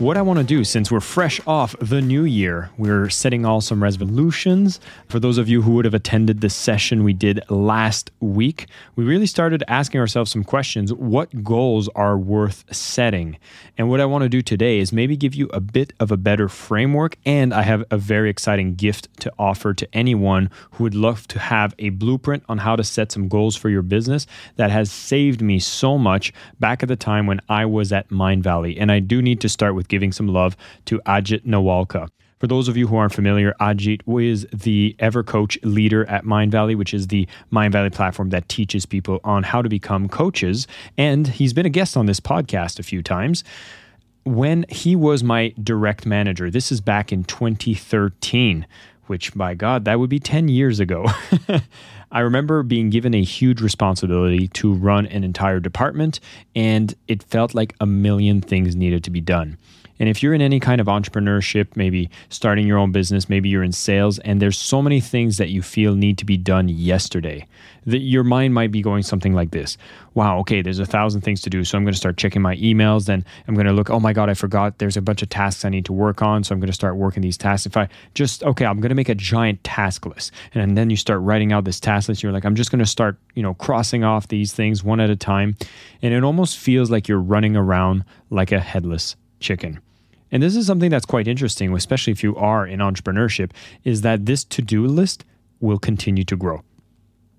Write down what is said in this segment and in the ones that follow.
what I want to do since we're fresh off the new year, we're setting all some resolutions. For those of you who would have attended the session we did last week, we really started asking ourselves some questions. What goals are worth setting? And what I want to do today is maybe give you a bit of a better framework. And I have a very exciting gift to offer to anyone who would love to have a blueprint on how to set some goals for your business that has saved me so much back at the time when I was at Mindvalley. And I do need to start with giving some love to Ajit Nawalkha. For those of you who aren't familiar, Ajit is the EverCoach leader at Mindvalley, which is the Mindvalley platform that teaches people on how to become coaches. And he's been a guest on this podcast a few times. When he was my direct manager, this is back in 2013, which by God, that would be 10 years ago. I remember being given a huge responsibility to run an entire department, and it felt like a million things needed to be done. And if you're in any kind of entrepreneurship, maybe starting your own business, maybe you're in sales, and there's so many things that you feel need to be done yesterday, that your mind might be going something like this Wow, okay, there's a thousand things to do. So I'm going to start checking my emails. Then I'm going to look, oh my God, I forgot there's a bunch of tasks I need to work on. So I'm going to start working these tasks. If I just, okay, I'm going to make a giant task list. And then you start writing out this task list. You're like, I'm just going to start, you know, crossing off these things one at a time. And it almost feels like you're running around like a headless chicken. And this is something that's quite interesting, especially if you are in entrepreneurship, is that this to do list will continue to grow.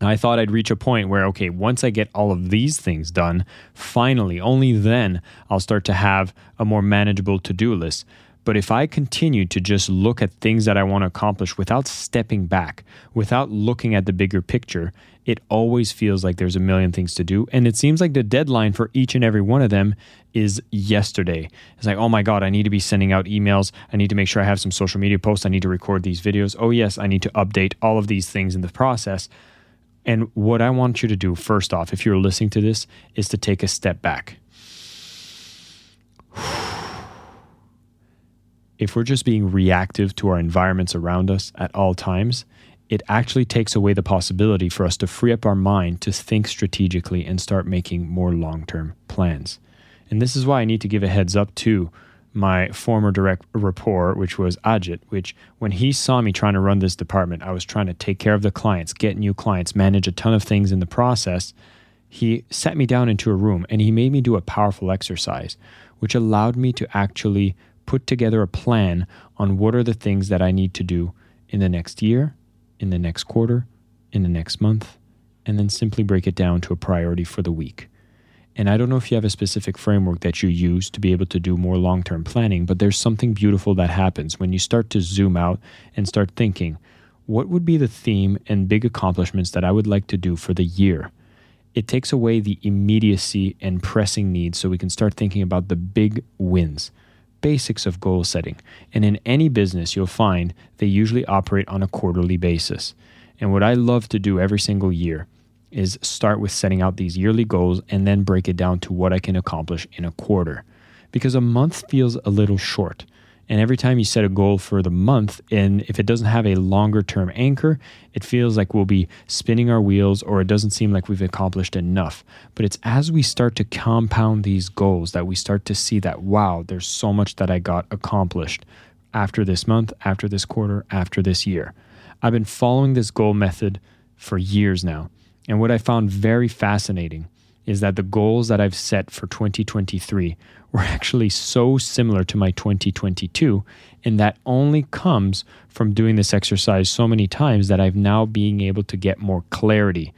I thought I'd reach a point where, okay, once I get all of these things done, finally, only then I'll start to have a more manageable to do list. But if I continue to just look at things that I want to accomplish without stepping back, without looking at the bigger picture, it always feels like there's a million things to do. And it seems like the deadline for each and every one of them is yesterday. It's like, oh my God, I need to be sending out emails. I need to make sure I have some social media posts. I need to record these videos. Oh, yes, I need to update all of these things in the process. And what I want you to do, first off, if you're listening to this, is to take a step back. If we're just being reactive to our environments around us at all times, it actually takes away the possibility for us to free up our mind to think strategically and start making more long term plans. And this is why I need to give a heads up to my former direct report, which was Ajit, which when he saw me trying to run this department, I was trying to take care of the clients, get new clients, manage a ton of things in the process. He sat me down into a room and he made me do a powerful exercise, which allowed me to actually put together a plan on what are the things that I need to do in the next year, in the next quarter, in the next month, and then simply break it down to a priority for the week. And I don't know if you have a specific framework that you use to be able to do more long term planning, but there's something beautiful that happens when you start to zoom out and start thinking, what would be the theme and big accomplishments that I would like to do for the year? It takes away the immediacy and pressing needs so we can start thinking about the big wins basics of goal setting. And in any business, you'll find they usually operate on a quarterly basis. And what I love to do every single year is start with setting out these yearly goals and then break it down to what I can accomplish in a quarter. Because a month feels a little short. And every time you set a goal for the month, and if it doesn't have a longer term anchor, it feels like we'll be spinning our wheels or it doesn't seem like we've accomplished enough. But it's as we start to compound these goals that we start to see that, wow, there's so much that I got accomplished after this month, after this quarter, after this year. I've been following this goal method for years now. And what I found very fascinating is that the goals that I've set for 2023 were actually so similar to my 2022 and that only comes from doing this exercise so many times that I've now being able to get more clarity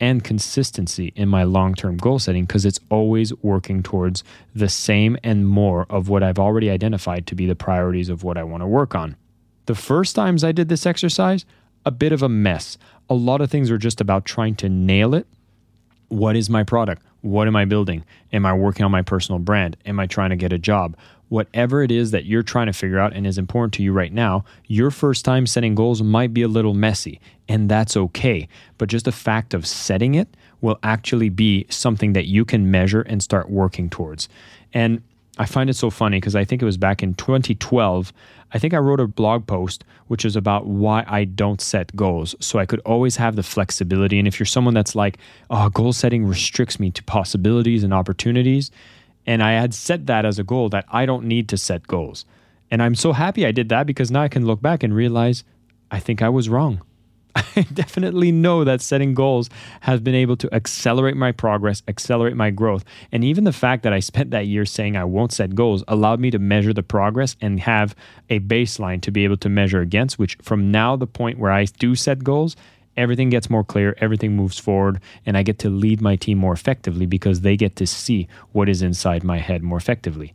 and consistency in my long-term goal setting because it's always working towards the same and more of what I've already identified to be the priorities of what I want to work on. The first times I did this exercise, a bit of a mess. A lot of things were just about trying to nail it what is my product? What am I building? Am I working on my personal brand? Am I trying to get a job? whatever it is that you're trying to figure out and is important to you right now, your first time setting goals might be a little messy, and that's okay. But just the fact of setting it will actually be something that you can measure and start working towards. And I find it so funny because I think it was back in 2012. I think I wrote a blog post which is about why I don't set goals. So I could always have the flexibility. And if you're someone that's like, oh, goal setting restricts me to possibilities and opportunities, and I had set that as a goal that I don't need to set goals. And I'm so happy I did that because now I can look back and realize I think I was wrong. I definitely know that setting goals has been able to accelerate my progress, accelerate my growth. And even the fact that I spent that year saying I won't set goals allowed me to measure the progress and have a baseline to be able to measure against, which from now, the point where I do set goals, everything gets more clear, everything moves forward, and I get to lead my team more effectively because they get to see what is inside my head more effectively.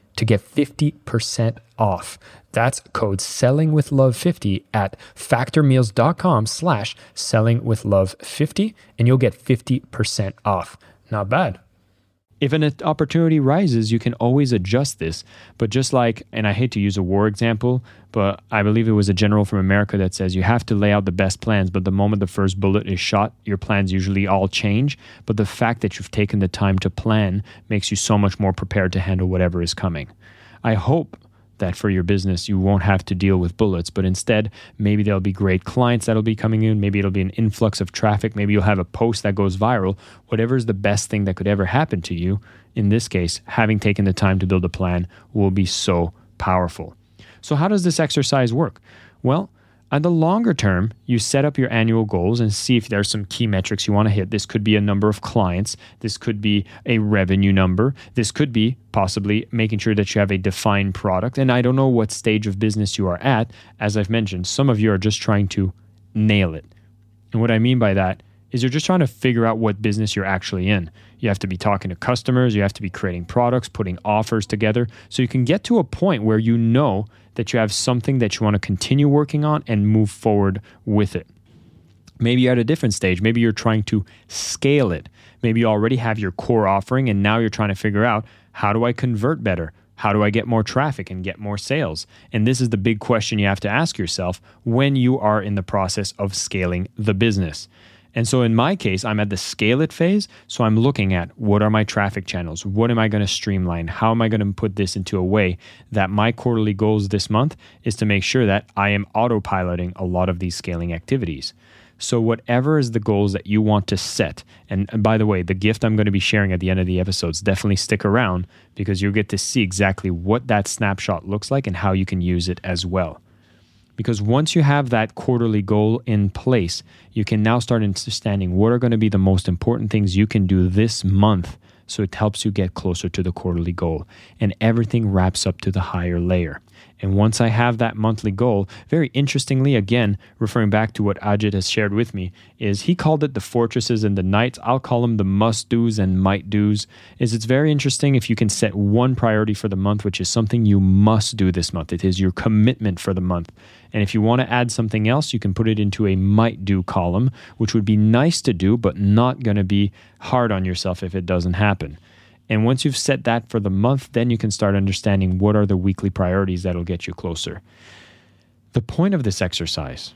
to get 50% off. That's code sellingwithlove50 at factormeals.com slash sellingwithlove50 and you'll get 50% off. Not bad. If an opportunity rises, you can always adjust this. But just like, and I hate to use a war example, but I believe it was a general from America that says you have to lay out the best plans, but the moment the first bullet is shot, your plans usually all change. But the fact that you've taken the time to plan makes you so much more prepared to handle whatever is coming. I hope that for your business you won't have to deal with bullets, but instead maybe there'll be great clients that'll be coming in, maybe it'll be an influx of traffic, maybe you'll have a post that goes viral. Whatever is the best thing that could ever happen to you, in this case, having taken the time to build a plan will be so powerful. So how does this exercise work? Well, on the longer term, you set up your annual goals and see if there's some key metrics you want to hit. This could be a number of clients, this could be a revenue number, this could be possibly making sure that you have a defined product. And I don't know what stage of business you are at. As I've mentioned, some of you are just trying to nail it. And what I mean by that is you're just trying to figure out what business you're actually in. You have to be talking to customers, you have to be creating products, putting offers together so you can get to a point where you know that you have something that you want to continue working on and move forward with it. Maybe you're at a different stage. Maybe you're trying to scale it. Maybe you already have your core offering and now you're trying to figure out how do I convert better? How do I get more traffic and get more sales? And this is the big question you have to ask yourself when you are in the process of scaling the business. And so in my case, I'm at the scale it phase. So I'm looking at what are my traffic channels? What am I going to streamline? How am I going to put this into a way that my quarterly goals this month is to make sure that I am autopiloting a lot of these scaling activities. So, whatever is the goals that you want to set, and, and, by the way, the gift I'm going to be sharing at the end of the episodes, definitely stick around because you'll get to see exactly what that snapshot looks like and how you can use it as well. Because once you have that quarterly goal in place, you can now start understanding what are going to be the most important things you can do this month so it helps you get closer to the quarterly goal. And everything wraps up to the higher layer. And once I have that monthly goal, very interestingly, again, referring back to what Ajit has shared with me, is he called it the fortresses and the knights. I'll call them the must do's and might do's. Is it's very interesting if you can set one priority for the month, which is something you must do this month. It is your commitment for the month. And if you want to add something else, you can put it into a might do column, which would be nice to do, but not going to be hard on yourself if it doesn't happen. And once you've set that for the month, then you can start understanding what are the weekly priorities that'll get you closer. The point of this exercise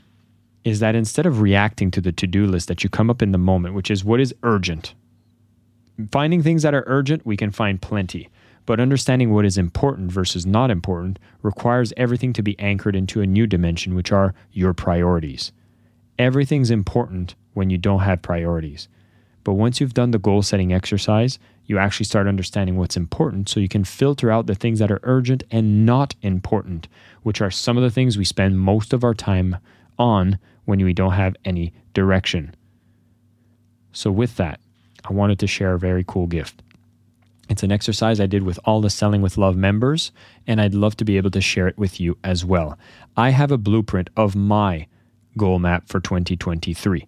is that instead of reacting to the to do list that you come up in the moment, which is what is urgent, finding things that are urgent, we can find plenty. But understanding what is important versus not important requires everything to be anchored into a new dimension, which are your priorities. Everything's important when you don't have priorities. But once you've done the goal setting exercise, you actually start understanding what's important so you can filter out the things that are urgent and not important, which are some of the things we spend most of our time on when we don't have any direction. So, with that, I wanted to share a very cool gift. It's an exercise I did with all the Selling with Love members, and I'd love to be able to share it with you as well. I have a blueprint of my goal map for 2023.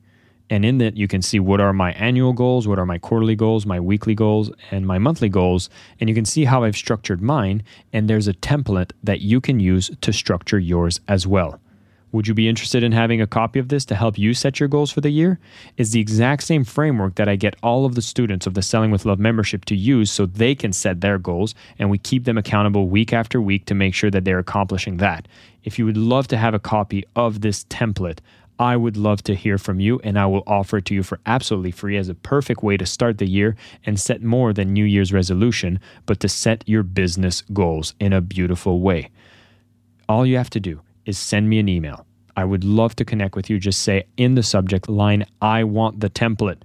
And in that, you can see what are my annual goals, what are my quarterly goals, my weekly goals, and my monthly goals. And you can see how I've structured mine. And there's a template that you can use to structure yours as well. Would you be interested in having a copy of this to help you set your goals for the year? It's the exact same framework that I get all of the students of the Selling with Love membership to use so they can set their goals and we keep them accountable week after week to make sure that they're accomplishing that. If you would love to have a copy of this template, I would love to hear from you and I will offer it to you for absolutely free as a perfect way to start the year and set more than New Year's resolution, but to set your business goals in a beautiful way. All you have to do is send me an email. I would love to connect with you. Just say in the subject line, I want the template,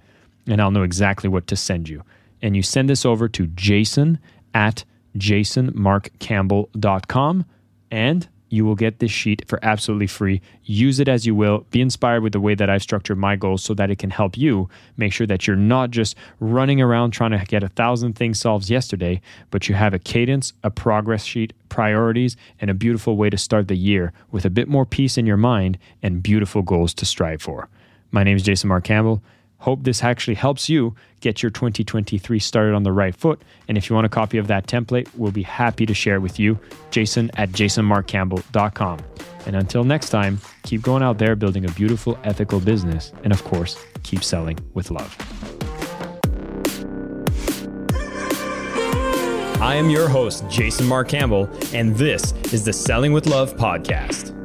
and I'll know exactly what to send you. And you send this over to jason at jasonmarccampbell.com, and you will get this sheet for absolutely free. Use it as you will. Be inspired with the way that I've structured my goals so that it can help you make sure that you're not just running around trying to get a thousand things solved yesterday, but you have a cadence, a progress sheet, priorities, and a beautiful way to start the year with a bit more peace in your mind and beautiful goals to strive for. My name is Jason Marc Campbell. Hope this actually helps you get your 2023 started on the right foot. And if you want a copy of that template, we'll be happy to share it with you. Jason at jasonmarccampbell.com. And until next time, keep going out there building a beautiful, ethical business. And of course, keep selling with love. I am your host, Jason Marc Campbell, and this is the Selling with Love podcast.